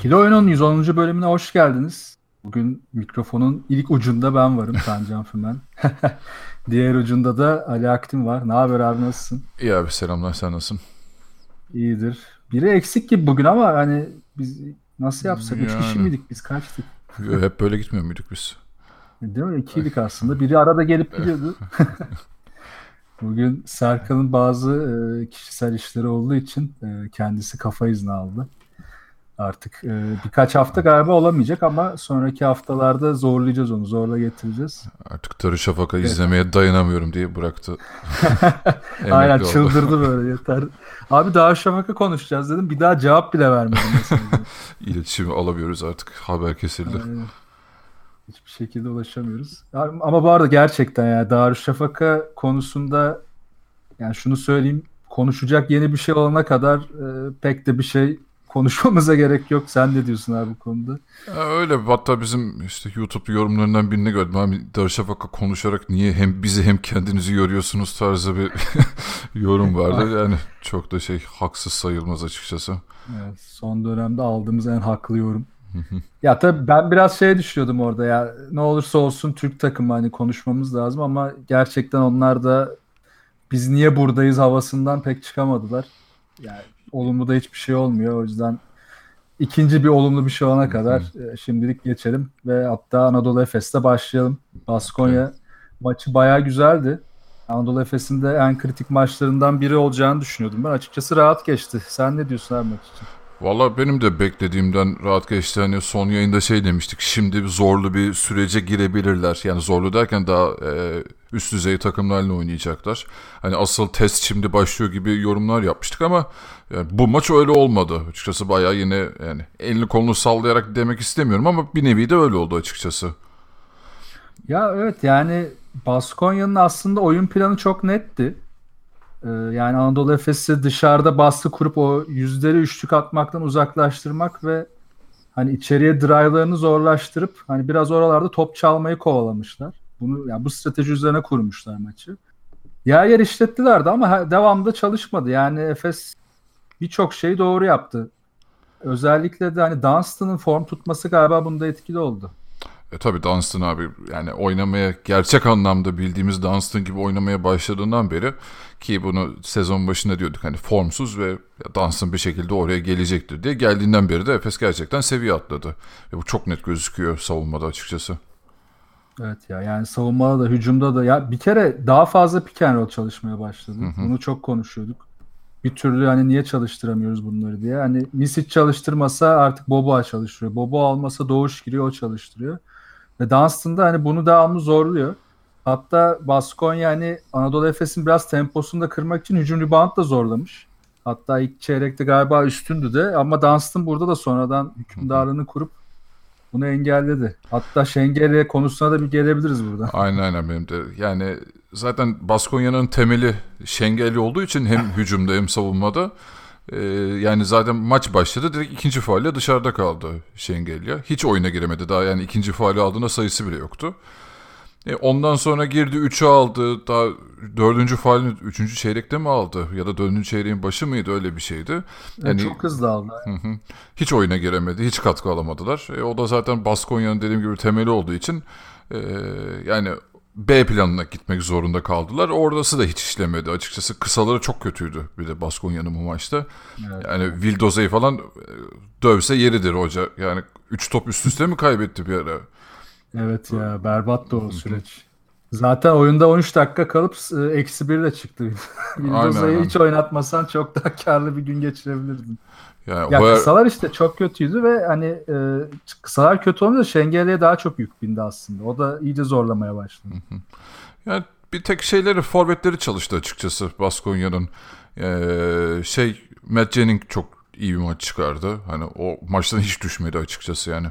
Kilo Oyun'un 110. bölümüne hoş geldiniz. Bugün mikrofonun ilk ucunda ben varım Tancan Fümen. Diğer ucunda da Ali Aktin var. Ne haber abi nasılsın? İyi abi selamlar sen nasılsın? İyidir. Biri eksik gibi bugün ama hani biz nasıl yapsak? Üç kişi Yani. miydik biz? Kaçtık? Hep böyle gitmiyor muyduk biz? Değil mi? İkiydik aslında. Biri arada gelip gidiyordu. Bugün Serkan'ın bazı e, kişisel işleri olduğu için e, kendisi kafa izni aldı. Artık e, birkaç hafta galiba olamayacak ama sonraki haftalarda zorlayacağız onu. Zorla getireceğiz. Artık Tarı Şafak'ı izlemeye dayanamıyorum diye bıraktı. Aynen oldu. çıldırdı böyle yeter. Abi daha şafaka konuşacağız dedim. Bir daha cevap bile vermedim mesela. İletişimi alamıyoruz artık. Haber kesildi. Aynen. Hiçbir şekilde ulaşamıyoruz. Ama bu arada gerçekten ya Darüşşafaka konusunda yani şunu söyleyeyim konuşacak yeni bir şey olana kadar e, pek de bir şey konuşmamıza gerek yok. Sen ne diyorsun abi bu konuda? Ya öyle hatta bizim işte YouTube yorumlarından birini gördüm. Abi Darüşşafaka konuşarak niye hem bizi hem kendinizi yoruyorsunuz tarzı bir yorum vardı. Yani çok da şey haksız sayılmaz açıkçası. Evet, son dönemde aldığımız en haklı yorum. Ya tabii ben biraz şey düşünüyordum orada ya ne olursa olsun Türk takımı hani konuşmamız lazım ama gerçekten onlar da biz niye buradayız havasından pek çıkamadılar. Yani olumlu da hiçbir şey olmuyor o yüzden ikinci bir olumlu bir şey olana kadar e, şimdilik geçelim ve hatta Anadolu Efes'te başlayalım. Baskonya maçı bayağı güzeldi. Anadolu Efes'in de en kritik maçlarından biri olacağını düşünüyordum ben. Açıkçası rahat geçti. Sen ne diyorsun abi maç için? Valla benim de beklediğimden rahat geçti. Hani son yayında şey demiştik. Şimdi zorlu bir sürece girebilirler. Yani zorlu derken daha e, üst düzey takımlarla oynayacaklar. Hani asıl test şimdi başlıyor gibi yorumlar yapmıştık ama yani bu maç öyle olmadı. Açıkçası bayağı yine yani elini kolunu sallayarak demek istemiyorum ama bir nevi de öyle oldu açıkçası. Ya evet yani Baskonya'nın aslında oyun planı çok netti. Ee, yani Anadolu Efes'i dışarıda baskı kurup o yüzleri üçlük atmaktan uzaklaştırmak ve hani içeriye drive'larını zorlaştırıp hani biraz oralarda top çalmayı kovalamışlar. Bunu yani bu strateji üzerine kurmuşlar maçı. Yer yer işlettilerdi ama devamında çalışmadı. Yani Efes birçok şeyi doğru yaptı. Özellikle de hani Dunstan'ın form tutması galiba bunda etkili oldu. E tabi Dunstan abi yani oynamaya gerçek anlamda bildiğimiz Dunstan gibi oynamaya başladığından beri ki bunu sezon başında diyorduk hani formsuz ve Dunstan bir şekilde oraya gelecektir diye geldiğinden beri de Efes gerçekten seviye atladı. Ve bu çok net gözüküyor savunmada açıkçası. Evet ya yani savunmada da hücumda da ya bir kere daha fazla pick and roll çalışmaya başladı. Bunu çok konuşuyorduk. Bir türlü hani niye çalıştıramıyoruz bunları diye. Hani Misic çalıştırmasa artık Boboa çalıştırıyor. Boboa almasa Doğuş giriyor o çalıştırıyor. Ve Dunstan da hani bunu devamlı zorluyor. Hatta Baskonya hani Anadolu Efes'in biraz temposunu da kırmak için hücum rebound da zorlamış. Hatta ilk çeyrekte galiba üstündü de ama Dunstan burada da sonradan hükümdarlığını kurup bunu engelledi. Hatta Şengeli konusuna da bir gelebiliriz burada. Aynen aynen benim de. Yani zaten Baskonya'nın temeli Şengeli olduğu için hem hücumda hem savunmada e, yani zaten maç başladı direkt ikinci faulle dışarıda kaldı Şengelya. Hiç oyuna giremedi daha yani ikinci faulü aldığında sayısı bile yoktu. E, ondan sonra girdi 3'ü aldı. Daha dördüncü faulünü 3. çeyrekte mi aldı? Ya da dördüncü çeyreğin başı mıydı öyle bir şeydi. Yani Çok hızlı aldı. Hı hı. Hiç oyuna giremedi, hiç katkı alamadılar. E, o da zaten Baskonya'nın dediğim gibi temeli olduğu için e, yani B planına gitmek zorunda kaldılar. Orası da hiç işlemedi açıkçası. Kısaları çok kötüydü bir de Baskonya'nın bu maçta. Evet. Yani Vildoza'yı falan e, dövse yeridir hoca. Yani 3 top üst üste mi kaybetti bir ara? Evet ya berbat da o süreç. Zaten oyunda 13 dakika kalıp e, eksi 1 ile çıktı. Aynen. hiç oynatmasan çok daha karlı bir gün geçirebilirdin. Yani Ya Hoyer- kısalar işte çok kötüydü ve hani e, kısalar kötü olunca Şengeli'ye daha çok yük bindi aslında. O da iyice zorlamaya başladı. Yani bir tek şeyleri forvetleri çalıştı açıkçası Baskonya'nın. Ee, şey Matt Jennings çok iyi bir maç çıkardı. Hani o maçtan hiç düşmedi açıkçası yani.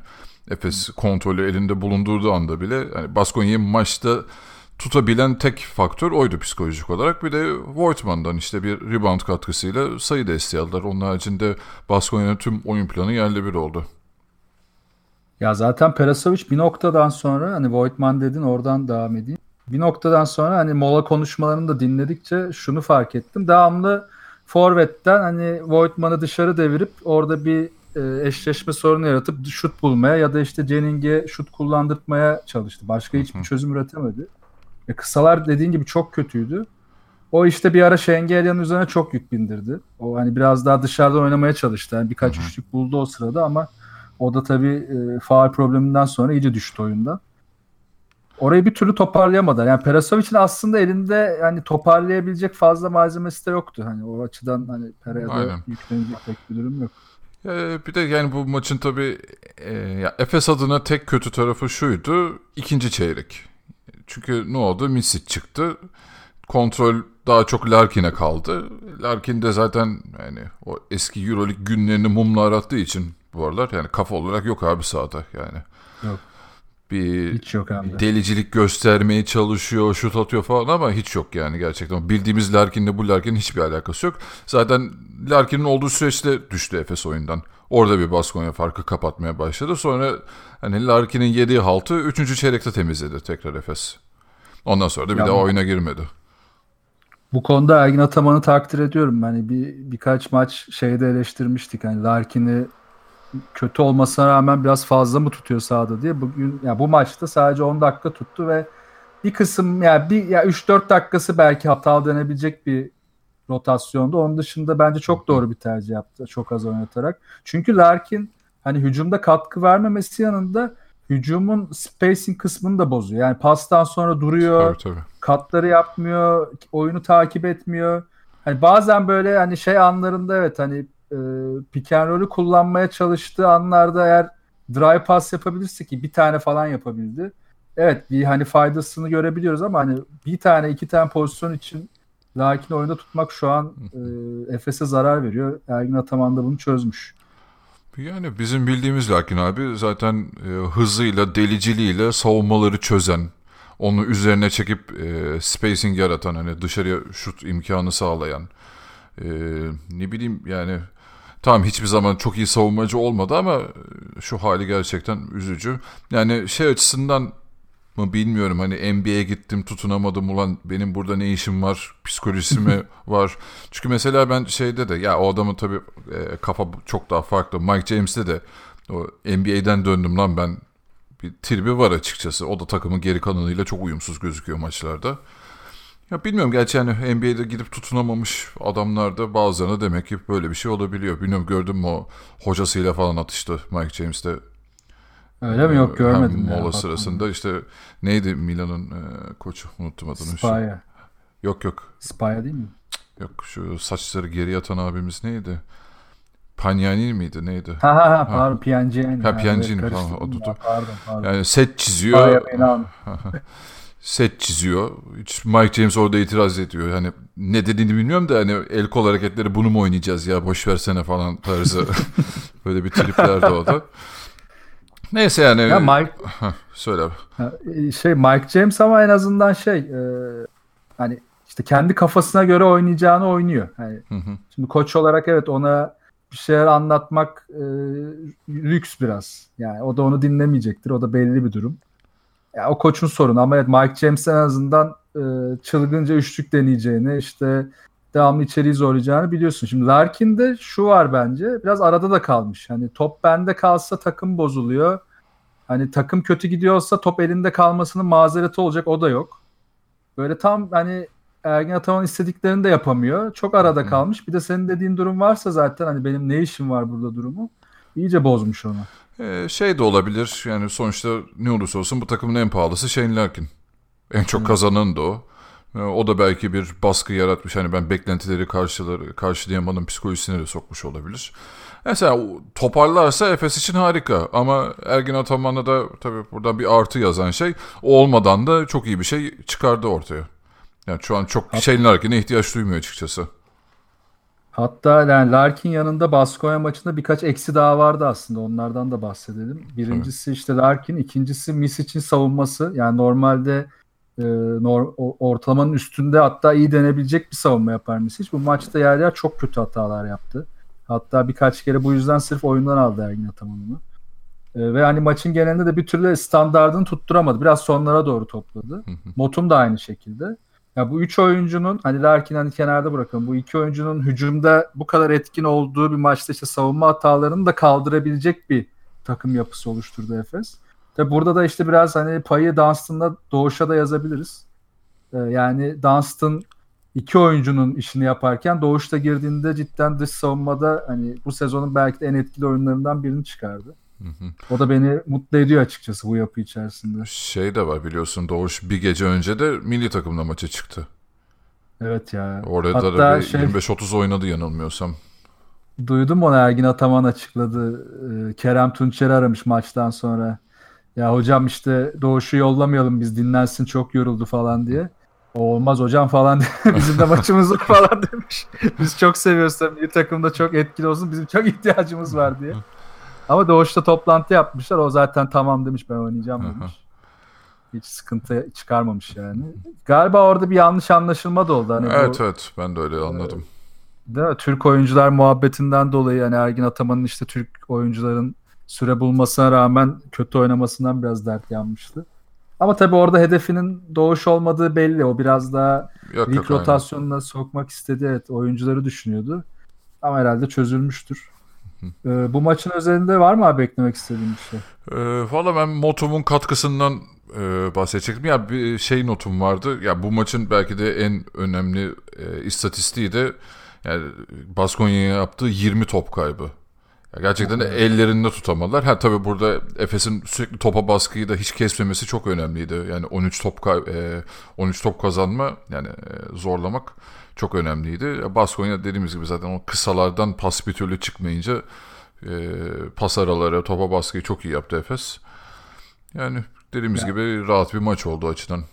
Efes kontrolü elinde bulundurduğu anda bile hani Baskonya'yı maçta tutabilen tek faktör oydu psikolojik olarak. Bir de Voigtman'dan işte bir rebound katkısıyla sayı desteği aldılar. Onun haricinde Baskonya'nın tüm oyun planı yerli bir oldu. Ya zaten Perasovic bir noktadan sonra hani Voigtman dedin oradan devam edeyim. Bir noktadan sonra hani mola konuşmalarını da dinledikçe şunu fark ettim. Devamlı forvetten hani Voigtman'ı dışarı devirip orada bir e, eşleşme sorunu yaratıp şut bulmaya ya da işte Jenning'e şut kullandırmaya çalıştı. Başka hiçbir çözüm üretemedi. E, kısalar dediğin gibi çok kötüydü. O işte bir ara Şengelya'nın üzerine çok yük bindirdi. O hani biraz daha dışarıdan oynamaya çalıştı. Yani birkaç Hı-hı. üçlük buldu o sırada ama o da tabii e, faal probleminden sonra iyice düştü oyunda. Orayı bir türlü toparlayamadılar. Yani Perasovic'in aslında elinde yani toparlayabilecek fazla malzemesi de yoktu. Hani o açıdan hani Pera'ya yüklenecek pek bir durum yok. Ya bir de yani bu maçın tabii e, ya Efes adına tek kötü tarafı şuydu. ikinci çeyrek. Çünkü ne oldu? Misic çıktı. Kontrol daha çok Larkin'e kaldı. Larkin de zaten yani o eski Euroleague günlerini mumla arattığı için bu aralar yani kafa olarak yok abi sahada yani. Yok. Bir hiç yok abi. delicilik göstermeye çalışıyor, şut atıyor falan ama hiç yok yani gerçekten. Bildiğimiz Larkin'le bu Larkin'in hiçbir alakası yok. Zaten Larkin'in olduğu süreçte düştü Efes oyundan. Orada bir Baskonya farkı kapatmaya başladı. Sonra hani Larkin'in yediği haltı 3. çeyrekte temizledi tekrar Efes. Ondan sonra da bir ya daha oyuna girmedi. Bu konuda Ergin Ataman'ı takdir ediyorum. Hani bir birkaç maç şeyde eleştirmiştik. Hani Larkin'i kötü olmasına rağmen biraz fazla mı tutuyor sahada diye. Bugün ya bu maçta sadece 10 dakika tuttu ve bir kısım yani bir ya 3-4 dakikası belki hatalı denebilecek bir rotasyonda. Onun dışında bence çok doğru bir tercih yaptı. Çok az oynatarak. Çünkü Larkin hani hücumda katkı vermemesi yanında hücumun spacing kısmını da bozuyor. Yani pastan sonra duruyor. Tabii, tabii. Katları yapmıyor. Oyunu takip etmiyor. Hani bazen böyle hani şey anlarında evet hani e, pick and roll'ü kullanmaya çalıştığı anlarda eğer drive pass yapabilirse ki bir tane falan yapabildi. Evet bir hani faydasını görebiliyoruz ama hani bir tane iki tane pozisyon için Lakin oyunda tutmak şu an e, Efes'e zarar veriyor. Ergin Ataman da bunu çözmüş. Yani bizim bildiğimiz Lakin abi zaten e, hızıyla, deliciliğiyle savunmaları çözen, onu üzerine çekip e, spacing yaratan, hani dışarıya şut imkanı sağlayan, e, ne bileyim yani tamam hiçbir zaman çok iyi savunmacı olmadı ama şu hali gerçekten üzücü. Yani şey açısından mı bilmiyorum hani NBA'ye gittim tutunamadım ulan benim burada ne işim var psikolojisi mi var. Çünkü mesela ben şeyde de ya o adamın tabii e, kafa çok daha farklı. Mike James'te de o NBA'den döndüm lan ben bir tribi var açıkçası. O da takımın geri kalanıyla çok uyumsuz gözüküyor maçlarda. Ya bilmiyorum gerçi yani NBA'de gidip tutunamamış adamlarda bazılarına demek ki böyle bir şey olabiliyor. Bilmiyorum gördün mü o hocasıyla falan atıştı Mike James'te Öyle mi? Yok görmedim. Hem mola ya, sırasında işte neydi Milan'ın e, koçu unuttum adını. Spaya. Yok yok. Spaya değil mi? Yok şu saçları geri yatan abimiz neydi? Panyani miydi neydi? Ha ha ha pardon Piancini. Ha Piancini falan o. Pardon pardon. Yani set çiziyor. set çiziyor. Hiç Mike James orada itiraz ediyor. Hani ne dediğini bilmiyorum da hani el kol hareketleri bunu mu oynayacağız ya boş versene falan tarzı. Böyle bir tripler de o da. Neyse yani. Ya Mike söyle abi. E, şey Mike James ama en azından şey e, hani işte kendi kafasına göre oynayacağını oynuyor. Yani hı hı. Şimdi koç olarak evet ona bir şeyler anlatmak e, lüks biraz. Yani o da onu dinlemeyecektir. O da belli bir durum. Ya o koçun sorunu ama evet Mike James en azından e, çılgınca üçlük deneyeceğini işte devamlı içeriği zorlayacağını biliyorsun. Şimdi Larkin'de şu var bence biraz arada da kalmış. Hani top bende kalsa takım bozuluyor. Hani takım kötü gidiyorsa top elinde kalmasının mazereti olacak o da yok. Böyle tam hani Ergin Ataman istediklerini de yapamıyor. Çok arada kalmış. Bir de senin dediğin durum varsa zaten hani benim ne işim var burada durumu. İyice bozmuş onu. Ee, şey de olabilir. Yani sonuçta ne olursa olsun bu takımın en pahalısı Shane Larkin. En çok kazanan da o. Ee, o da belki bir baskı yaratmış. Hani ben beklentileri karşılar, karşılayamadım psikolojisine de sokmuş olabilir. Mesela toparlarsa Efes için harika ama Ergin Ataman'a da tabii buradan bir artı yazan şey olmadan da çok iyi bir şey çıkardı ortaya. Yani şu an çok şeyin Larkin'e ihtiyaç duymuyor açıkçası. Hatta yani Larkin yanında Baskonya maçında birkaç eksi daha vardı aslında. Onlardan da bahsedelim. Birincisi işte Larkin, ikincisi Misic'in savunması. Yani normalde e, nor- ortalamanın üstünde hatta iyi denebilecek bir savunma yapar Misic. Bu maçta yer yer çok kötü hatalar yaptı. Hatta birkaç kere bu yüzden sırf oyundan aldı Ergin Ataman'ını. E, ve hani maçın genelinde de bir türlü standardını tutturamadı. Biraz sonlara doğru topladı. Motum da aynı şekilde. Ya bu üç oyuncunun hani Larkin hani kenarda bırakın bu iki oyuncunun hücumda bu kadar etkin olduğu bir maçta işte savunma hatalarını da kaldırabilecek bir takım yapısı oluşturdu Efes. Tabi burada da işte biraz hani payı Dunstan'da Doğuş'a da yazabiliriz. Ee, yani Dunstan iki oyuncunun işini yaparken Doğuş'ta girdiğinde cidden dış savunmada hani bu sezonun belki de en etkili oyunlarından birini çıkardı. O da beni mutlu ediyor açıkçası bu yapı içerisinde. Şey de var biliyorsun Doğuş bir gece önce de milli takımla maça çıktı. Evet ya. Orada Hatta da şey, 25-30 oynadı yanılmıyorsam. Duydum onu Ergin Ataman açıkladı. Ee, Kerem Tunçer'i aramış maçtan sonra. Ya hocam işte Doğuş'u yollamayalım biz dinlensin çok yoruldu falan diye. O olmaz hocam falan bizim de maçımız var falan demiş. Biz çok seviyoruz tabii. Takımda çok etkili olsun. Bizim çok ihtiyacımız var diye. Ama Doğuş'ta toplantı yapmışlar. O zaten tamam demiş ben oynayacağım demiş. Hiç sıkıntı çıkarmamış yani. Galiba orada bir yanlış anlaşılma da oldu. Hani evet bu, evet ben de öyle anladım. Değil mi? Türk oyuncular muhabbetinden dolayı yani Ergin Ataman'ın işte Türk oyuncuların süre bulmasına rağmen kötü oynamasından biraz dert yanmıştı. Ama tabii orada hedefinin doğuş olmadığı belli. O biraz daha yok, lig rotasyonuna aynen. sokmak istedi. Evet oyuncuları düşünüyordu. Ama herhalde çözülmüştür. Ee, bu maçın özelinde var mı abi beklemek istediğin bir şey? Ee, Valla ben Motum'un katkısından e, bahsedecektim. Ya bir şey notum vardı. Ya bu maçın belki de en önemli e, istatistiği de yani Baskonya'ya yaptığı 20 top kaybı. Ya gerçekten evet. ellerinde tutamadılar. Ha tabii burada Efes'in sürekli topa baskıyı da hiç kesmemesi çok önemliydi. Yani 13 top e, 13 top kazanma yani e, zorlamak çok önemliydi. Baskonya dediğimiz gibi zaten o kısalardan pas bir türlü çıkmayınca e, pas araları, topa baskıyı çok iyi yaptı Efes. Yani dediğimiz yani. gibi rahat bir maç oldu açıdan.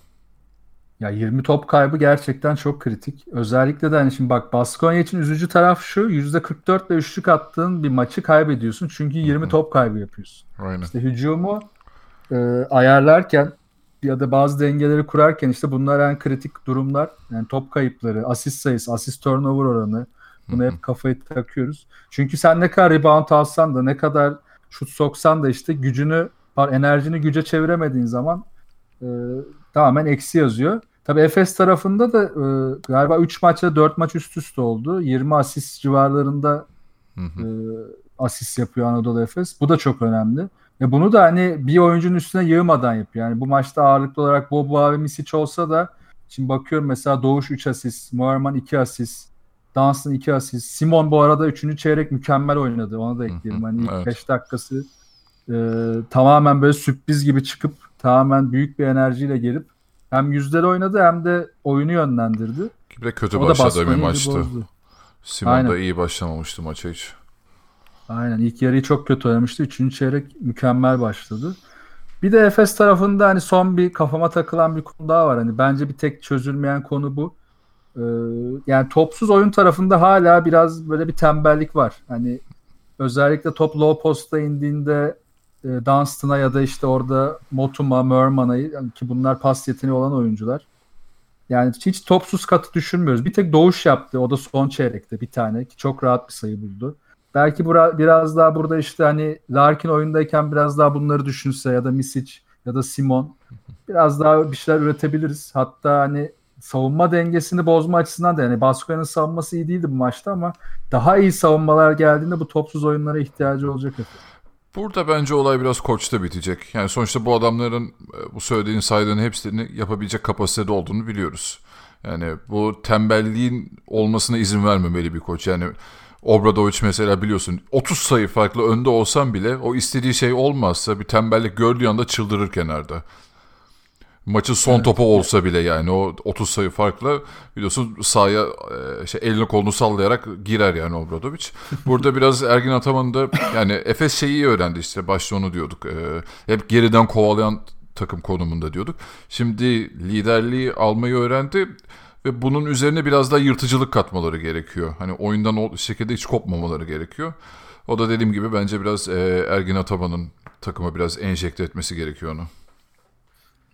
Ya 20 top kaybı gerçekten çok kritik. Özellikle de hani şimdi bak Baskonya için üzücü taraf şu %44 ile üçlük attığın bir maçı kaybediyorsun. Çünkü 20 Hı-hı. top kaybı yapıyorsun. Aynen. İşte hücumu e, ayarlarken ya da bazı dengeleri kurarken işte bunlar en kritik durumlar. Yani top kayıpları, asist sayısı, asist turnover oranı. Bunu hep kafayı takıyoruz. Çünkü sen ne kadar rebound alsan da ne kadar şut soksan da işte gücünü, enerjini güce çeviremediğin zaman e, tamamen eksi yazıyor. Tabi Efes tarafında da e, galiba 3 maçta 4 maç üst üste oldu. 20 asist civarlarında. E, asist yapıyor Anadolu Efes. Bu da çok önemli. Ya bunu da hani bir oyuncunun üstüne yığmadan yapıyor. Yani bu maçta ağırlıklı olarak Boba ve Misic olsa da şimdi bakıyorum mesela Doğuş 3 asist, Moerman 2 asist, Dunstan 2 asist. Simon bu arada 3. çeyrek mükemmel oynadı. Ona da ekleyelim. Hani ilk 5 evet. dakikası e, tamamen böyle sürpriz gibi çıkıp tamamen büyük bir enerjiyle gelip hem yüzleri oynadı hem de oyunu yönlendirdi. Bir de kötü o başladı bir maçtı. Simon Aynen. da iyi başlamamıştı maça hiç. Aynen ilk yarıyı çok kötü oynamıştı. Üçüncü çeyrek mükemmel başladı. Bir de Efes tarafında hani son bir kafama takılan bir konu daha var. Hani bence bir tek çözülmeyen konu bu. Ee, yani topsuz oyun tarafında hala biraz böyle bir tembellik var. Hani özellikle top low post'a indiğinde e, Dunstan'a ya da işte orada Motum'a, Merman'a yani ki bunlar pas yeteneği olan oyuncular. Yani hiç topsuz katı düşünmüyoruz. Bir tek Doğuş yaptı. O da son çeyrekte bir tane ki çok rahat bir sayı buldu. Belki bura, biraz daha burada işte hani Larkin oyundayken biraz daha bunları düşünse ya da Misic ya da Simon biraz daha bir şeyler üretebiliriz. Hatta hani savunma dengesini bozma açısından da yani Baskonya'nın savunması iyi değildi bu maçta ama daha iyi savunmalar geldiğinde bu topsuz oyunlara ihtiyacı olacak efendim. Burada bence olay biraz koçta bitecek. Yani sonuçta bu adamların e, bu söylediğin saydığın hepsini yapabilecek kapasitede olduğunu biliyoruz. Yani bu tembelliğin olmasına izin vermemeli bir koç. Yani Obradoviç mesela biliyorsun 30 sayı farklı önde olsam bile o istediği şey olmazsa bir tembellik gördüğü anda çıldırır kenarda. Maçın son evet. topu olsa bile yani o 30 sayı farklı biliyorsun sahaya e, şey elini kolunu sallayarak girer yani Obradoviç. Burada biraz Ergin Ataman da yani Efes şeyi öğrendi işte başta onu diyorduk. E, hep geriden kovalayan takım konumunda diyorduk. Şimdi liderliği almayı öğrendi Ve bunun üzerine biraz daha yırtıcılık katmaları gerekiyor. Hani oyundan o şekilde hiç kopmamaları gerekiyor. O da dediğim gibi bence biraz e, Ergin Ataman'ın takıma biraz enjekte etmesi gerekiyor onu.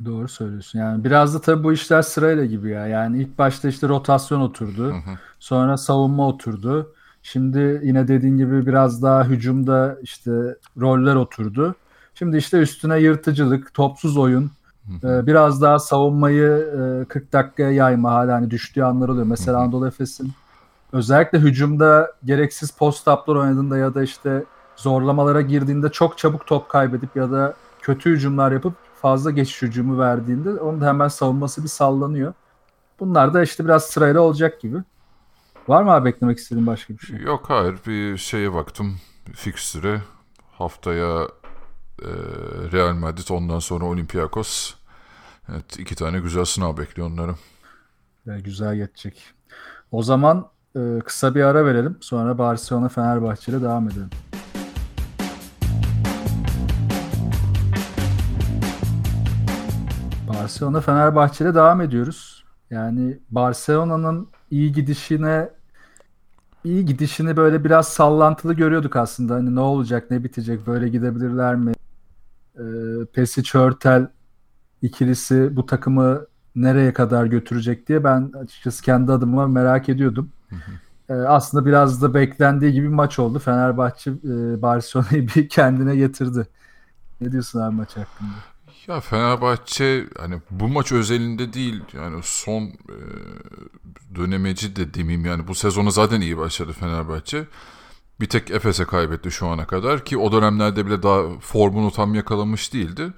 Doğru söylüyorsun. Yani biraz da tabii bu işler sırayla gibi ya. Yani ilk başta işte rotasyon oturdu. Hı hı. Sonra savunma oturdu. Şimdi yine dediğin gibi biraz daha hücumda işte roller oturdu. Şimdi işte üstüne yırtıcılık, topsuz oyun, ee, biraz daha savunmayı 40 e, dakikaya yayma hala hani düştüğü anlar oluyor. Mesela Anadolu Efes'in özellikle hücumda gereksiz post-up'lar oynadığında ya da işte zorlamalara girdiğinde çok çabuk top kaybedip ya da kötü hücumlar yapıp fazla geçiş hücumu verdiğinde onun da hemen savunması bir sallanıyor. Bunlar da işte biraz sırayla olacak gibi. Var mı abi beklemek istediğin başka bir şey? Yok hayır bir şeye baktım fikstüre haftaya Real Madrid ondan sonra Olympiakos. Evet iki tane güzel sınav bekliyor onları. E, güzel geçecek. O zaman e, kısa bir ara verelim. Sonra Barcelona Fenerbahçe ile devam edelim. Barcelona Fenerbahçe ile devam ediyoruz. Yani Barcelona'nın iyi gidişine iyi gidişini böyle biraz sallantılı görüyorduk aslında. Hani ne olacak, ne bitecek, böyle gidebilirler mi? Pesic Hörtel ikilisi bu takımı nereye kadar götürecek diye ben açıkçası kendi adıma merak ediyordum. E, aslında biraz da beklendiği gibi bir maç oldu. Fenerbahçe e, Barcelona'yı bir kendine getirdi. Ne diyorsun abi maç hakkında? Ya Fenerbahçe hani bu maç özelinde değil yani son e, dönemeci de demeyeyim yani bu sezonu zaten iyi başladı Fenerbahçe. Bir tek Efes'e kaybetti şu ana kadar ki o dönemlerde bile daha formunu tam yakalamış değildi.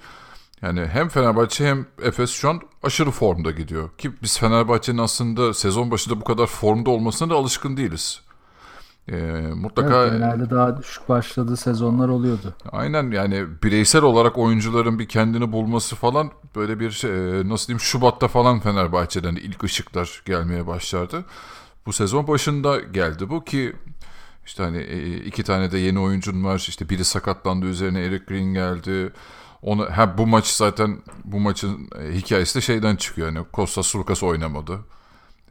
Yani hem Fenerbahçe hem Efes şu an aşırı formda gidiyor. Ki biz Fenerbahçe'nin aslında sezon başında bu kadar formda olmasına da alışkın değiliz. Ee, mutlaka evet, genelde daha düşük başladığı sezonlar oluyordu. Aynen yani bireysel olarak oyuncuların bir kendini bulması falan böyle bir şey, nasıl diyeyim Şubat'ta falan Fenerbahçe'den ilk ışıklar gelmeye başlardı. Bu sezon başında geldi bu ki işte hani e, iki tane de yeni oyuncun var. İşte biri sakatlandı üzerine Eric Green geldi. Onu ha bu maç zaten bu maçın e, hikayesi de şeyden çıkıyor. Yani Kostas Sulukas oynamadı.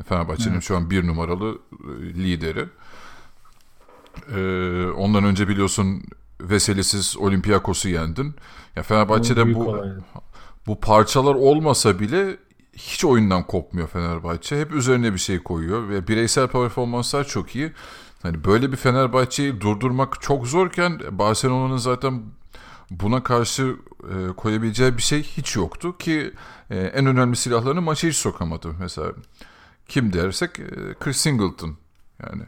Fenerbahçe'nin evet. şu an bir numaralı e, lideri. Ee, ondan önce biliyorsun Veselisiz Olympiakos'u yendin. Ya Fenerbahçe'de bu olaydı. bu parçalar olmasa bile hiç oyundan kopmuyor Fenerbahçe. Hep üzerine bir şey koyuyor ve bireysel performanslar çok iyi. Hani böyle bir Fenerbahçe'yi durdurmak çok zorken Barcelona'nın zaten buna karşı e, koyabileceği bir şey hiç yoktu ki e, en önemli silahlarını maça hiç sokamadı. Mesela kim dersek e, Chris Singleton yani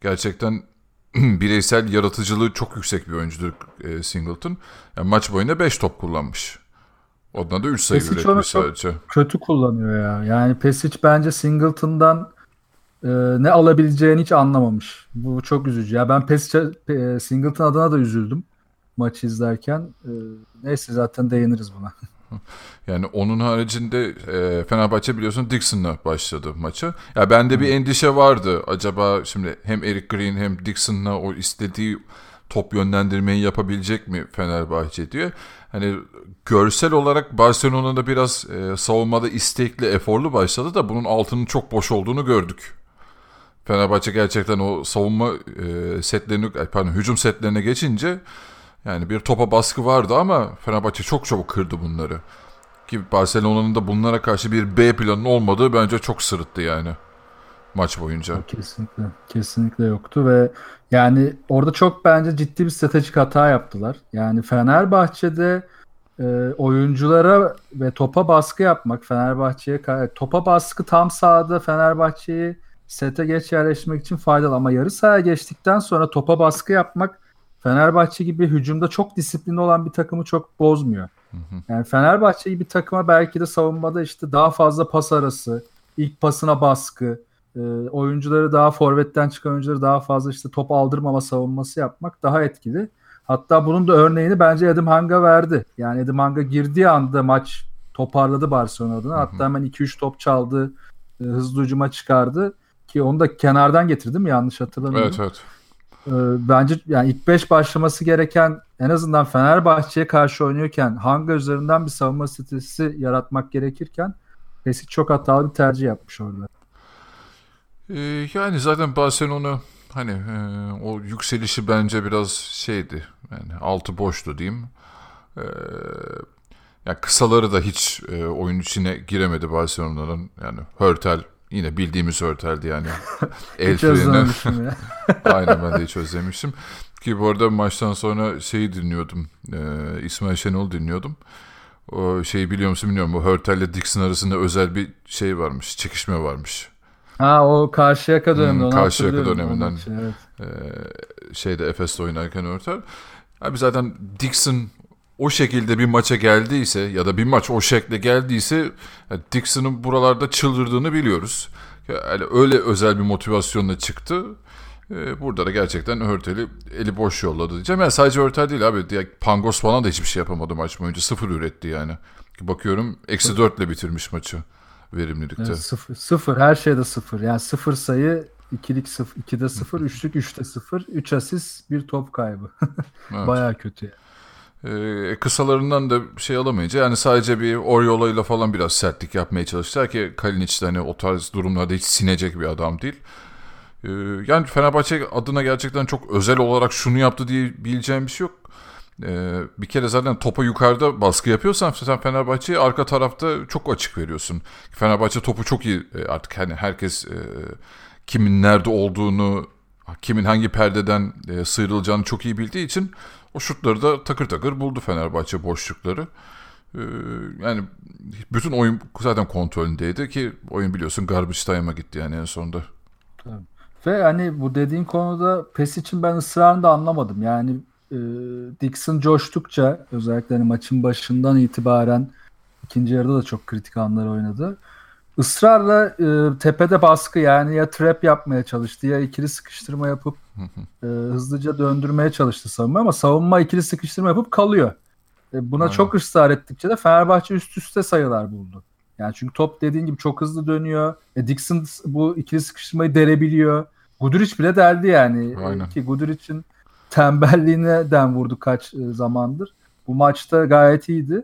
gerçekten bireysel yaratıcılığı çok yüksek bir oyuncudur e, Singleton. Yani maç boyunca 5 top kullanmış. Ondan da 3 sayı Pesic üretmiş sadece. Kötü kullanıyor ya. Yani Pesic bence Singleton'dan e, ne alabileceğini hiç anlamamış. Bu çok üzücü. Ya ben Pes e, Singleton adına da üzüldüm maçı izlerken. E, neyse zaten değiniriz buna. Yani onun haricinde e, Fenerbahçe biliyorsun Dixon'la başladı maçı. Ya bende bir endişe vardı. Acaba şimdi hem Eric Green hem Dixon'la o istediği top yönlendirmeyi yapabilecek mi Fenerbahçe diye. Hani görsel olarak Barcelona'da biraz e, savunmada istekli, eforlu başladı da bunun altının çok boş olduğunu gördük. Fenerbahçe gerçekten o savunma e, setlerini, pardon hücum setlerine geçince yani bir topa baskı vardı ama Fenerbahçe çok çabuk kırdı bunları. Ki Barcelona'nın da bunlara karşı bir B planının olmadığı bence çok sırıttı yani maç boyunca. Kesinlikle. Kesinlikle yoktu ve yani orada çok bence ciddi bir stratejik hata yaptılar. Yani Fenerbahçe'de e, oyunculara ve topa baskı yapmak Fenerbahçe'ye topa baskı tam sahada Fenerbahçe'yi sete geç yerleşmek için faydalı ama yarı sahaya geçtikten sonra topa baskı yapmak Fenerbahçe gibi hücumda çok disiplinli olan bir takımı çok bozmuyor. Yani Fenerbahçe gibi takıma belki de savunmada işte daha fazla pas arası, ilk pasına baskı, e, oyuncuları daha forvetten çıkan oyuncuları daha fazla işte top aldırmama savunması yapmak daha etkili. Hatta bunun da örneğini bence Edim Hanga verdi. Yani Edim Hanga girdiği anda maç toparladı Barcelona adına. Hatta hemen 2-3 top çaldı, e, hızlı hücuma çıkardı. Ki onu da kenardan getirdim yanlış hatırlamıyorum. Evet evet. Ee, bence yani ilk 5 başlaması gereken en azından Fenerbahçe'ye karşı oynuyorken Hanga üzerinden bir savunma stratejisi yaratmak gerekirken Pesic çok hatalı bir tercih yapmış orada. Ee, yani zaten Barcelona hani e, o yükselişi bence biraz şeydi. Yani altı boştu diyeyim. Ee, yani kısaları da hiç e, oyun içine giremedi Barcelona'nın. Yani Hörtel yine bildiğimiz Hörtel'di yani. El ya. Aynen ben de hiç özlemişim. Ki bu arada maçtan sonra şeyi dinliyordum. E, İsmail Şenol dinliyordum. O şeyi biliyor musun bilmiyorum. Bu Hörtel ile Dixon arasında özel bir şey varmış. Çekişme varmış. Ha o Karşıyaka döneminde. Hmm, Karşıyaka döneminden. Evet. e, şeyde Efes'te oynarken Hörtel. Abi zaten Dixon o şekilde bir maça geldiyse ya da bir maç o şekle geldiyse yani Dixon'ın buralarda çıldırdığını biliyoruz. Yani öyle özel bir motivasyonla çıktı. Ee, burada da gerçekten Hörtel'i eli boş yolladı diyeceğim. Yani sadece Hörtel değil abi. Pangos falan da hiçbir şey yapamadı maç boyunca. Sıfır üretti yani. Bakıyorum eksi dörtle bitirmiş maçı verimlilikte. Evet, sıfır, sıfır her şeyde sıfır. Yani sıfır sayı ikilik sıfır, ikide sıfır, üçlük üçte sıfır, üç asist bir top kaybı. evet. Baya kötü yani. Ee, kısalarından da şey alamayınca yani sadece bir Oriola ile falan biraz sertlik yapmaya çalıştılar ki Kalinic de hani o tarz durumlarda hiç sinecek bir adam değil. Ee, yani Fenerbahçe adına gerçekten çok özel olarak şunu yaptı diye bileceğim bir şey yok. Ee, bir kere zaten topa yukarıda baskı yapıyorsan sen Fenerbahçe'yi arka tarafta çok açık veriyorsun. Fenerbahçe topu çok iyi e, artık hani herkes e, kimin nerede olduğunu kimin hangi perdeden e, sıyrılacağını çok iyi bildiği için o şutları da takır takır buldu Fenerbahçe boşlukları. Ee, yani bütün oyun zaten kontrolündeydi ki oyun biliyorsun garbage time'a gitti yani en sonunda. Ve hani bu dediğin konuda PES için ben ısrarını da anlamadım. Yani e, Dixon coştukça özellikle hani maçın başından itibaren ikinci yarıda da çok kritik anlar oynadı. Israrla e, tepede baskı yani ya trap yapmaya çalıştı ya ikili sıkıştırma yapıp e, hızlıca döndürmeye çalıştı savunma ama savunma ikili sıkıştırma yapıp kalıyor. E, buna Aynen. çok ısrar ettikçe de Fenerbahçe üst üste sayılar buldu. Yani çünkü top dediğin gibi çok hızlı dönüyor. E, Dixon bu ikili sıkıştırmayı derebiliyor. Guduric bile deldi yani. Aynen. Ki Guduric'in tembelliğine den vurdu kaç e, zamandır. Bu maçta gayet iyiydi.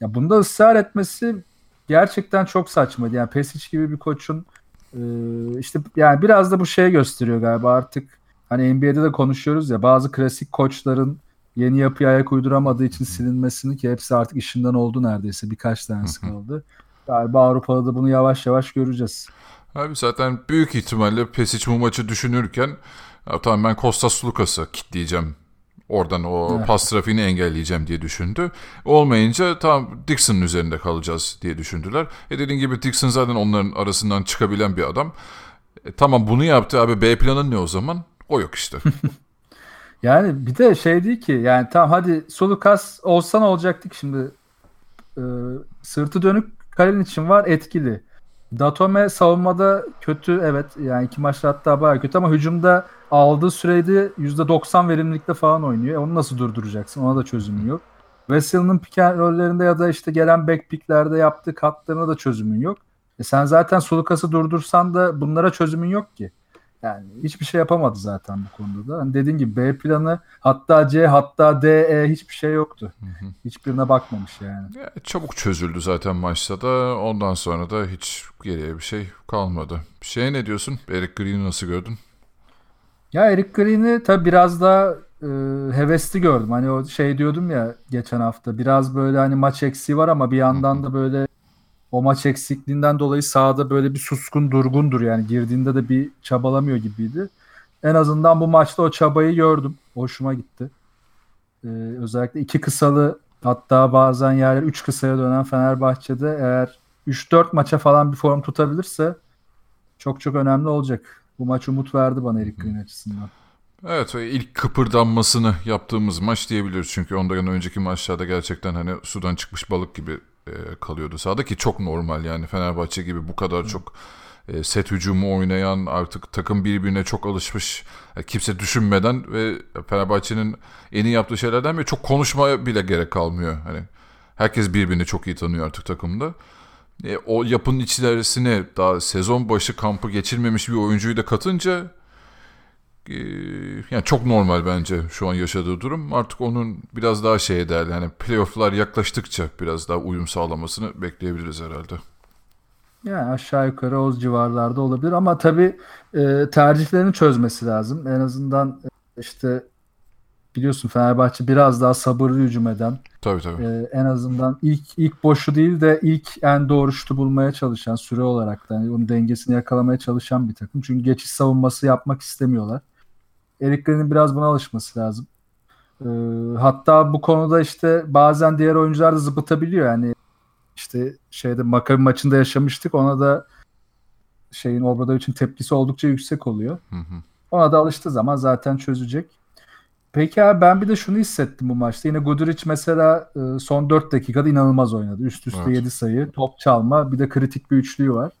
Ya bunda ısrar etmesi gerçekten çok saçmaydı. Yani Pesic gibi bir koçun e, işte yani biraz da bu şeye gösteriyor galiba artık hani NBA'de de konuşuyoruz ya bazı klasik koçların yeni yapıya ayak uyduramadığı için silinmesini ki hepsi artık işinden oldu neredeyse birkaç tanesi kaldı. Galiba Avrupa'da da bunu yavaş yavaş göreceğiz. Abi zaten büyük ihtimalle Pesic bu maçı düşünürken ya, tamam ben Kostas Lukas'ı kitleyeceğim. Oradan o evet. pas trafiğini engelleyeceğim diye düşündü. Olmayınca tam Dixon'ın üzerinde kalacağız diye düşündüler. E dediğin gibi Dixon zaten onların arasından çıkabilen bir adam. E, tamam bunu yaptı abi B planın ne o zaman? O yok işte. yani bir de şey değil ki yani tamam hadi Solukas olsan olacaktık şimdi e, sırtı dönük kalenin için var etkili. Datome savunmada kötü evet yani iki maçta hatta bayağı kötü ama hücumda aldığı sürede %90 verimlilikte falan oynuyor. E onu nasıl durduracaksın? Ona da çözümü yok. Vessel'ın pick rollerinde ya da işte gelen back picklerde yaptığı katlarına da çözümün yok. E sen zaten Sulukas'ı durdursan da bunlara çözümün yok ki. Yani hiçbir şey yapamadı zaten bu konuda da. Hani dediğin gibi B planı hatta C hatta D E hiçbir şey yoktu. Hı hı. Hiçbirine bakmamış yani. Ya, çabuk çözüldü zaten maçta da. Ondan sonra da hiç geriye bir şey kalmadı. Şey ne diyorsun? Eric Green'i nasıl gördün? Ya Eric Green'i tabi biraz daha e, hevesli gördüm. Hani o şey diyordum ya geçen hafta. Biraz böyle hani maç eksiği var ama bir yandan da böyle o maç eksikliğinden dolayı sahada böyle bir suskun durgundur yani girdiğinde de bir çabalamıyor gibiydi. En azından bu maçta o çabayı gördüm. Hoşuma gitti. Ee, özellikle iki kısalı hatta bazen yerler üç kısaya dönen Fenerbahçe'de eğer 3-4 maça falan bir form tutabilirse çok çok önemli olacak. Bu maç umut verdi bana Erik Green açısından. Evet ilk kıpırdanmasını yaptığımız maç diyebiliriz. Çünkü ondan önceki maçlarda gerçekten hani sudan çıkmış balık gibi e, kalıyordu sahada ki çok normal yani Fenerbahçe gibi bu kadar Hı. çok e, set hücumu oynayan artık takım birbirine çok alışmış e, kimse düşünmeden ve Fenerbahçe'nin en iyi yaptığı şeylerden biri çok konuşmaya bile gerek kalmıyor. Hani herkes birbirini çok iyi tanıyor artık takımda. E, o yapının içerisine daha sezon başı kampı geçirmemiş bir oyuncuyu da katınca yani çok normal bence şu an yaşadığı durum. Artık onun biraz daha şey değerli. Yani playoff'lar yaklaştıkça biraz daha uyum sağlamasını bekleyebiliriz herhalde. Yani aşağı yukarı o civarlarda olabilir ama tabii e, tercihlerini çözmesi lazım. En azından e, işte biliyorsun Fenerbahçe biraz daha sabırlı hücum eden, Tabii tabii. e, en azından ilk ilk boşu değil de ilk en doğru şutu bulmaya çalışan süre olarak da yani onun dengesini yakalamaya çalışan bir takım. Çünkü geçiş savunması yapmak istemiyorlar. Eriklerinin biraz buna alışması lazım. E, hatta bu konuda işte bazen diğer oyuncular da zıpıtabiliyor yani işte şeyde Maccabi maçında yaşamıştık. Ona da şeyin Obradovic'in tepkisi oldukça yüksek oluyor. Hı hı. Ona da alıştığı zaman zaten çözecek. Peki abi ben bir de şunu hissettim bu maçta. Yine Guduric mesela e, son 4 dakikada inanılmaz oynadı. Üst üste Evet. 7 sayı, top çalma, bir de kritik bir üçlüğü var.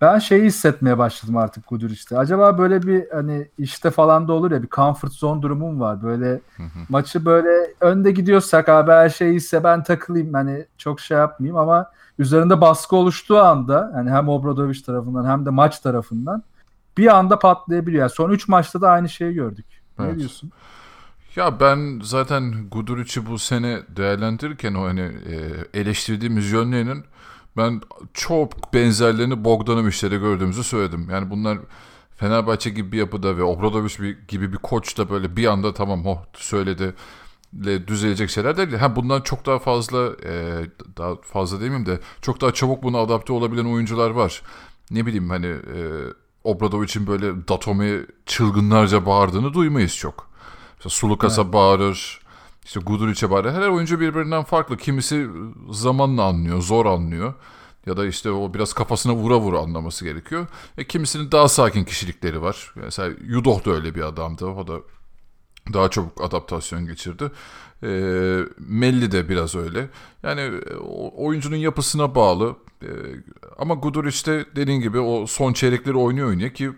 Ben şeyi hissetmeye başladım artık Guduric'te. Acaba böyle bir hani işte falan da olur ya bir comfort zone durumum var. Böyle Hı hı. maçı böyle önde gidiyorsak abi her şey iyiyse ben takılayım hani çok şey yapmayayım ama üzerinde baskı oluştuğu anda hani hem Obradoviç tarafından hem de maç tarafından bir anda patlayabiliyor. Yani son 3 maçta da aynı şeyi gördük. Ne Evet. diyorsun? Ya ben zaten Guduric'i bu sene değerlendirirken o hani e, eleştirdiğimiz yönlerinin ben çok benzerlerini Bogdanovic'te de gördüğümüzü söyledim. Yani bunlar Fenerbahçe gibi bir yapıda ve Obradovic bir- gibi bir koç da böyle bir anda tamam o söyledi le düzelecek şeyler değil. Ha bundan çok daha fazla e, daha fazla demeyeyim de çok daha çabuk buna adapte olabilen oyuncular var. Ne bileyim hani e, Obradovic'in böyle Datome'ye çılgınlarca bağırdığını duymayız çok. İşte Sulukas'a bağırır. İşte Guduric'e bağırır. Her oyuncu birbirinden farklı. Kimisi zamanla anlıyor, zor anlıyor. Ya da işte o biraz kafasına vura vura anlaması gerekiyor. E, kimisinin daha sakin kişilikleri var. Mesela Yudoh da öyle bir adamdı. O da daha çabuk adaptasyon geçirdi. E, Melli de biraz öyle. Yani e, oyuncunun yapısına bağlı. E, ama Guduric de dediğin gibi o son çeyrekleri oynuyor oynuyor ki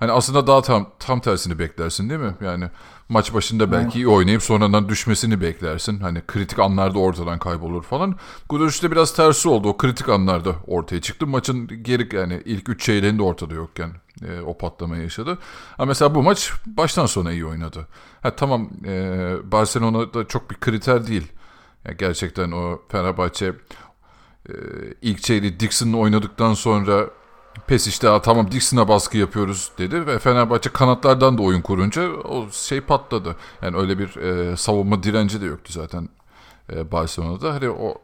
hani aslında daha tam tam tersini beklersin değil mi? Yani maç başında belki iyi oynayıp sonradan düşmesini beklersin. Hani kritik anlarda ortadan kaybolur falan. Guduric'de biraz tersi oldu. O kritik anlarda ortaya çıktı. Maçın geri yani ilk 3 çeyreğinde ortada yokken e, o patlamayı yaşadı. Ama mesela bu maç baştan sona iyi oynadı. Ha tamam e, Barcelona'da çok bir kriter değil. Yani gerçekten o Fenerbahçe e, ilk çeyreği Dixon'la oynadıktan sonra Pes işte "Aa, tamam Dixon'a baskı yapıyoruz dedi ve Fenerbahçe kanatlardan da oyun kurunca o şey patladı. Yani öyle bir e, savunma direnci de yoktu zaten e, Barcelona'da. Hani o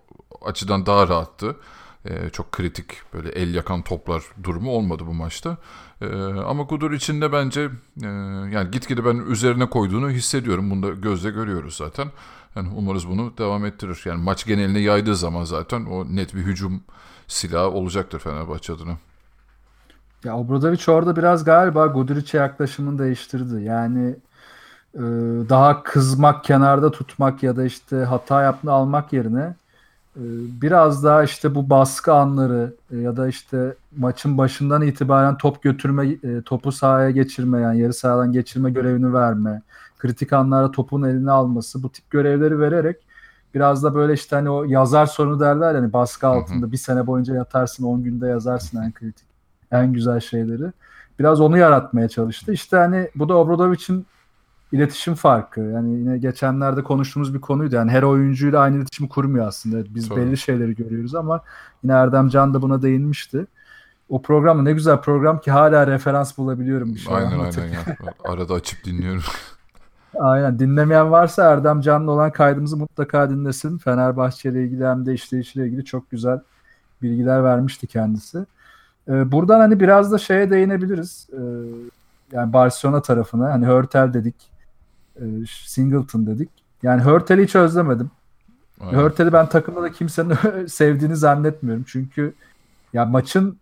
açıdan daha rahattı. E, çok kritik böyle el yakan toplar durumu olmadı bu maçta. E, ama Gudur için de bence e, yani gitgide ben üzerine koyduğunu hissediyorum. Bunu da gözle görüyoruz zaten. Yani umarız bunu devam ettirir. Yani maç geneline yaydığı zaman zaten o net bir hücum silahı olacaktır Fenerbahçe adına. Ya Obradovic orada biraz galiba Guduric'e yaklaşımını değiştirdi. Yani e, daha kızmak, kenarda tutmak ya da işte hata yapını almak yerine e, biraz daha işte bu baskı anları e, ya da işte maçın başından itibaren top götürme, e, topu sahaya geçirme yani yarı sahadan geçirme görevini verme, kritik anlarda topun eline alması bu tip görevleri vererek biraz da böyle işte hani o yazar sorunu derler yani baskı altında bir sene boyunca yatarsın 10 günde yazarsın en kritik en güzel şeyleri. Biraz onu yaratmaya çalıştı. İşte hani bu da Obradovic'in iletişim farkı. Yani yine geçenlerde konuştuğumuz bir konuydu. Yani her oyuncuyla aynı iletişimi kurmuyor aslında. Biz Tabii. belli şeyleri görüyoruz ama yine Erdem Can da buna değinmişti. O program ne güzel program ki hala referans bulabiliyorum bir şey Aynen anlatıp. aynen ya. Arada açıp dinliyorum. Aynen. Dinlemeyen varsa Erdem Can'la olan kaydımızı mutlaka dinlesin. Fenerbahçe ile ilgili hem de işleyişiyle ilgili çok güzel bilgiler vermişti kendisi. Ee, buradan hani biraz da şeye değinebiliriz. Ee, yani Barcelona tarafına. Hani Hörtel dedik. Ee, Singleton dedik. Yani Hörtel'i hiç özlemedim. Aynen. Hörtel'i ben takımda da kimsenin sevdiğini zannetmiyorum. Çünkü ya maçın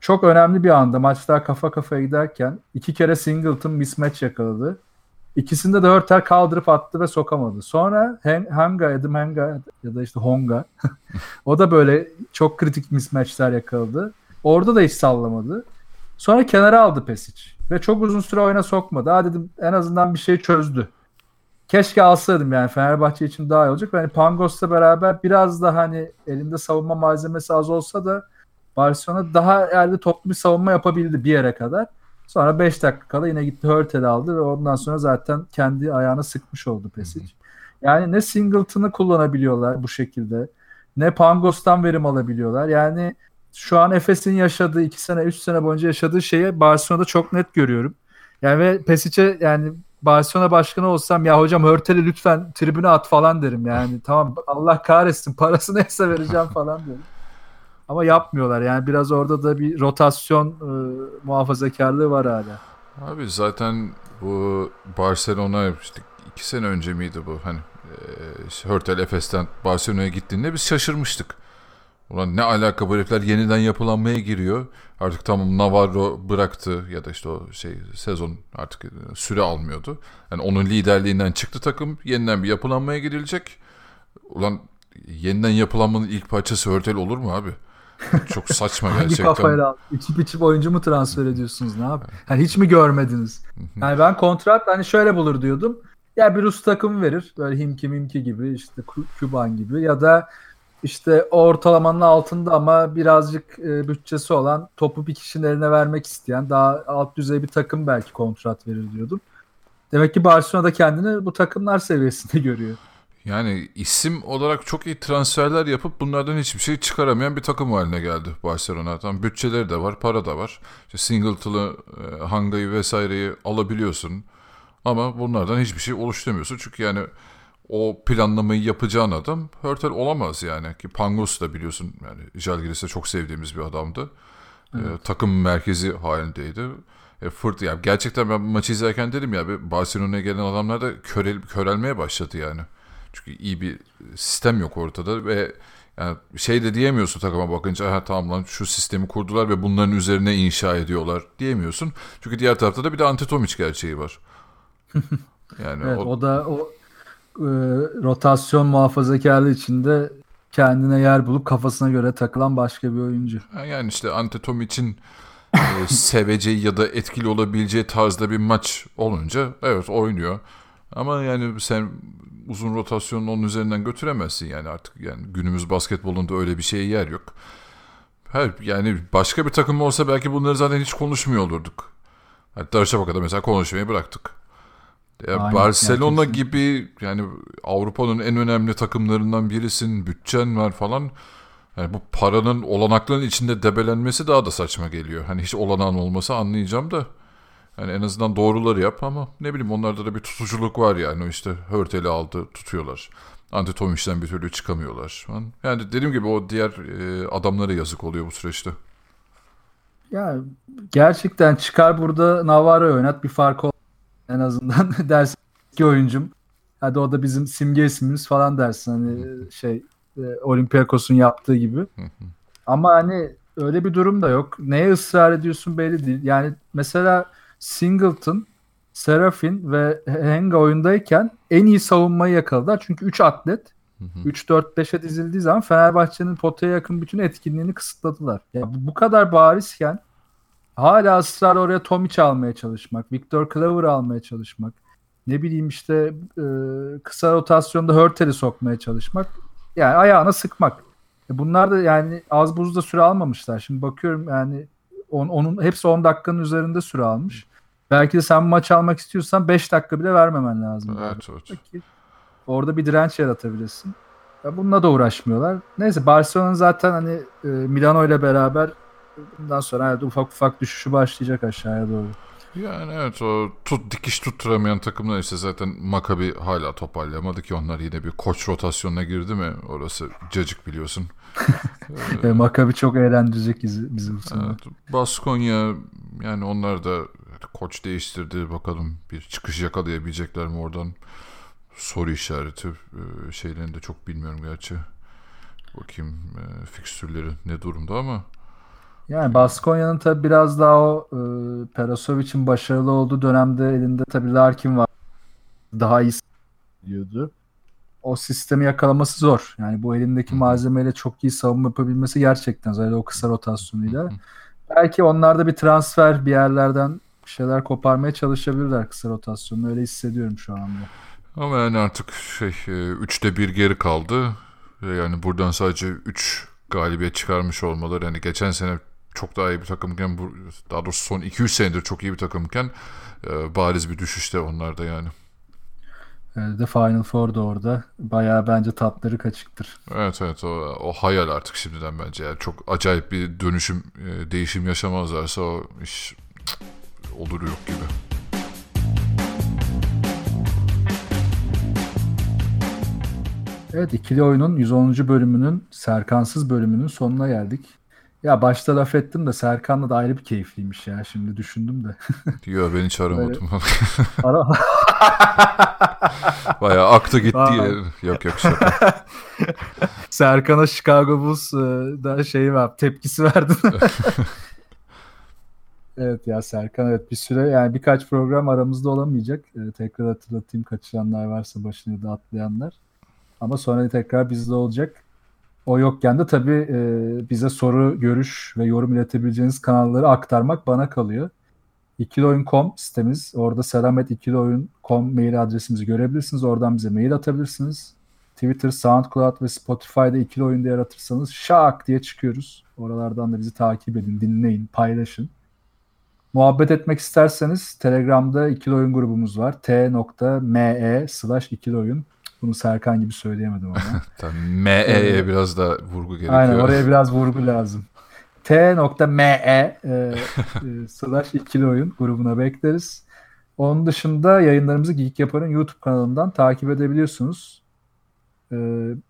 çok önemli bir anda maçlar kafa kafaya giderken iki kere Singleton mismatch yakaladı. İkisinde de Hörtel kaldırıp attı ve sokamadı. Sonra Hen- Hanga, Adam Hanga ya da işte Honga o da böyle çok kritik mismatchler yakaladı. Orada da hiç sallamadı. Sonra kenara aldı Pesic. Ve çok uzun süre oyuna sokmadı. Ha dedim en azından bir şey çözdü. Keşke alsaydım yani Fenerbahçe için daha iyi olacak. Yani Pangos'la beraber biraz da hani elinde savunma malzemesi az olsa da Barcelona daha elde toplu bir savunma yapabildi bir yere kadar. Sonra 5 dakika kala yine gitti Hörtel aldı ve ondan sonra zaten kendi ayağına sıkmış oldu Pesic. Yani ne Singleton'ı kullanabiliyorlar bu şekilde ne Pangos'tan verim alabiliyorlar. Yani şu an Efes'in yaşadığı 2 sene 3 sene boyunca yaşadığı şeyi Barcelona'da çok net görüyorum. Yani ve Pesic'e yani Barcelona başkanı olsam ya hocam Hörtel'i lütfen tribüne at falan derim yani. Tamam Allah kahretsin parası neyse vereceğim falan derim. Ama yapmıyorlar yani biraz orada da bir rotasyon e, muhafazakarlığı var hala. Abi zaten bu Barcelona işte iki sene önce miydi bu hani e, Hörtel Efes'ten Barcelona'ya gittiğinde biz şaşırmıştık. Ulan ne alaka bu herifler yeniden yapılanmaya giriyor. Artık tamam Navarro bıraktı ya da işte o şey sezon artık e, süre almıyordu. Yani onun liderliğinden çıktı takım. Yeniden bir yapılanmaya girilecek. Ulan yeniden yapılanmanın ilk parçası Hörtel olur mu abi? Çok saçma gerçekten. Hangi kafayla içip içip oyuncu mu transfer ediyorsunuz ne abi? Yani hiç mi görmediniz? Yani ben kontrat hani şöyle bulur diyordum. Ya bir Rus takımı verir. Böyle Himki Mimki gibi işte Kuban gibi ya da işte ortalamanın altında ama birazcık e, bütçesi olan topu bir kişinin eline vermek isteyen daha alt düzey bir takım belki kontrat verir diyordum. Demek ki Barcelona da kendini bu takımlar seviyesinde görüyor. Yani isim olarak çok iyi transferler yapıp bunlardan hiçbir şey çıkaramayan bir takım haline geldi Barcelona. Tam bütçeleri de var, para da var. İşte Singleton'ı, e, Hanga'yı vesaireyi alabiliyorsun. Ama bunlardan hiçbir şey oluşturamıyorsun. Çünkü yani o planlamayı yapacağın adam Hörtel olamaz yani. Ki Pangos da biliyorsun yani Jalgiris'te çok sevdiğimiz bir adamdı. Evet. Ee, takım merkezi halindeydi. E, fırt ya gerçekten ben maçı izlerken dedim ya Barcelona'ya gelen adamlar da körel, körelmeye başladı yani. Çünkü iyi bir sistem yok ortada ve yani şey de diyemiyorsun takıma bakınca ha tamam lan şu sistemi kurdular ve bunların üzerine inşa ediyorlar diyemiyorsun. Çünkü diğer tarafta da bir de Antetomic gerçeği var. Yani evet, o... o da o e, rotasyon muhafazakarlığı içinde kendine yer bulup kafasına göre takılan başka bir oyuncu. Yani işte Antetomic'in e, seveceği ya da etkili olabileceği tarzda bir maç olunca evet oynuyor. Ama yani sen uzun rotasyonun onun üzerinden götüremezsin yani artık yani günümüz basketbolunda öyle bir şeye yer yok. Her yani başka bir takım olsa belki bunları zaten hiç konuşmuyor olurduk. Hatta Darüşşafaka'da mesela konuşmayı bıraktık. Ya Aynen, Barcelona yani gibi yani Avrupa'nın en önemli takımlarından birisin, bütçen var falan. Yani bu paranın olanakların içinde debelenmesi daha da saçma geliyor. Hani hiç olanağın olmasa anlayacağım da. Yani en azından doğruları yap ama ne bileyim onlarda da bir tutuculuk var yani. O işte Hörtel'i aldı tutuyorlar. Antetomiç'ten bir türlü çıkamıyorlar. Yani dediğim gibi o diğer e, adamlara yazık oluyor bu süreçte. Ya gerçekten çıkar burada Navarro oynat bir fark ol en azından dersin ki oyuncum. Hadi o da bizim simge ismimiz falan dersin hani şey e, Olympiakos'un yaptığı gibi. Ama hani öyle bir durum da yok. Neye ısrar ediyorsun belli değil. Yani mesela Singleton, Serafin ve Henga oyundayken en iyi savunmayı yakaladılar. Çünkü 3 atlet 3-4-5'e dizildiği zaman Fenerbahçe'nin potaya yakın bütün etkinliğini kısıtladılar. Yani bu, bu kadar barizken hala ısrar oraya Tomic almaya çalışmak, Victor Claver almaya çalışmak, ne bileyim işte e, kısa rotasyonda Hörtel'i sokmaya çalışmak, yani ayağına sıkmak. E bunlar da yani az buzda süre almamışlar. Şimdi bakıyorum yani on, onun hepsi 10 dakikanın üzerinde süre almış. Belki de sen maç almak istiyorsan 5 dakika bile vermemen lazım. Evet, evet. orada bir direnç yaratabilirsin. Ya bununla da uğraşmıyorlar. Neyse Barcelona zaten hani e, Milano ile beraber bundan sonra herhalde ufak ufak düşüşü başlayacak aşağıya doğru. Yani evet o tut dikiş tutturamayan takımlar işte zaten Makabi hala toparlayamadı ki onlar yine bir koç rotasyonuna girdi mi orası cacık biliyorsun. ee, Makabi çok eğlendirecek bizi bu sene. Evet, Baskonya yani onlar da koç değiştirdi bakalım bir çıkış yakalayabilecekler mi oradan soru işareti ee, şeylerini de çok bilmiyorum gerçi. Bakayım e, fikstürleri ne durumda ama yani Baskonya'nın tabi biraz daha o e, Perasovic'in başarılı olduğu dönemde elinde tabi Larkin var. Daha iyi diyordu. O sistemi yakalaması zor. Yani bu elindeki malzemeyle çok iyi savunma yapabilmesi gerçekten zor. O kısa rotasyonuyla. Belki onlar da bir transfer bir yerlerden bir şeyler koparmaya çalışabilirler kısa rotasyonu. Öyle hissediyorum şu anda. Ama yani artık şey e, üçte bir geri kaldı. Yani buradan sadece 3 galibiyet çıkarmış olmaları. Yani geçen sene çok daha iyi bir takımken daha doğrusu son 200 senedir çok iyi bir takımken e, bariz bir düşüşte onlarda yani. The Final Four da orada. Bayağı bence tatları kaçıktır. Evet evet o, o hayal artık şimdiden bence. Yani çok acayip bir dönüşüm, e, değişim yaşamazlarsa o iş olur yok gibi. Evet ikili oyunun 110. bölümünün Serkansız bölümünün sonuna geldik. Ya başta laf ettim de Serkan'la da ayrı bir keyifliymiş ya şimdi düşündüm de. Yok ben hiç aramadım. Ara... Bayağı aktı gitti. ya. Yok yok şaka. Serkan'a Chicago Bulls e, da şey var tepkisi verdin. evet ya Serkan evet bir süre yani birkaç program aramızda olamayacak. Ee, tekrar hatırlatayım kaçıranlar varsa başını da atlayanlar. Ama sonra tekrar bizde olacak. O yokken de tabii e, bize soru, görüş ve yorum iletebileceğiniz kanalları aktarmak bana kalıyor. İkilioyun.com sitemiz. Orada selamet2oyun.com mail adresimizi görebilirsiniz. Oradan bize mail atabilirsiniz. Twitter, SoundCloud ve Spotify'da ikili oyun diye aratırsanız şak diye çıkıyoruz. Oralardan da bizi takip edin, dinleyin, paylaşın. Muhabbet etmek isterseniz Telegram'da ikili oyun grubumuz var. t.me slash ikili oyun. Bunu Serkan gibi söyleyemedim ama. ME'ye biraz da vurgu gerekiyor. Aynen oraya biraz vurgu lazım. T.me e, e, slash ikili oyun grubuna bekleriz. Onun dışında yayınlarımızı Geek Yapar'ın YouTube kanalından takip edebiliyorsunuz. Ee,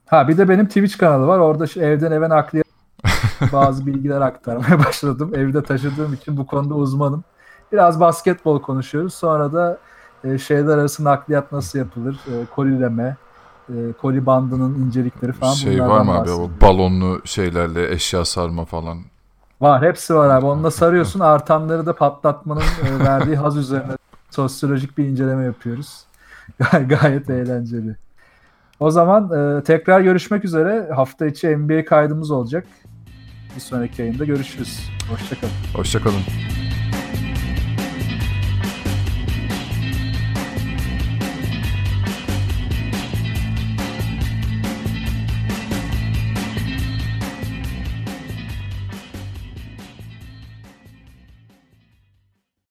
ha bir de benim Twitch kanalı var. Orada şu evden eve nakliye bazı bilgiler aktarmaya başladım. Evde taşıdığım için bu konuda uzmanım. Biraz basketbol konuşuyoruz. Sonra da e, şeyler arası nakliyat nasıl yapılır, e, kolileme, e, koli bandının incelikleri falan Şey var mı abi o balonlu şeylerle eşya sarma falan? Var hepsi var abi. Onunla sarıyorsun artanları da patlatmanın e, verdiği haz üzerine sosyolojik bir inceleme yapıyoruz. Gayet eğlenceli. O zaman e, tekrar görüşmek üzere. Hafta içi NBA kaydımız olacak. Bir sonraki yayında görüşürüz. Hoşçakalın. Hoşçakalın.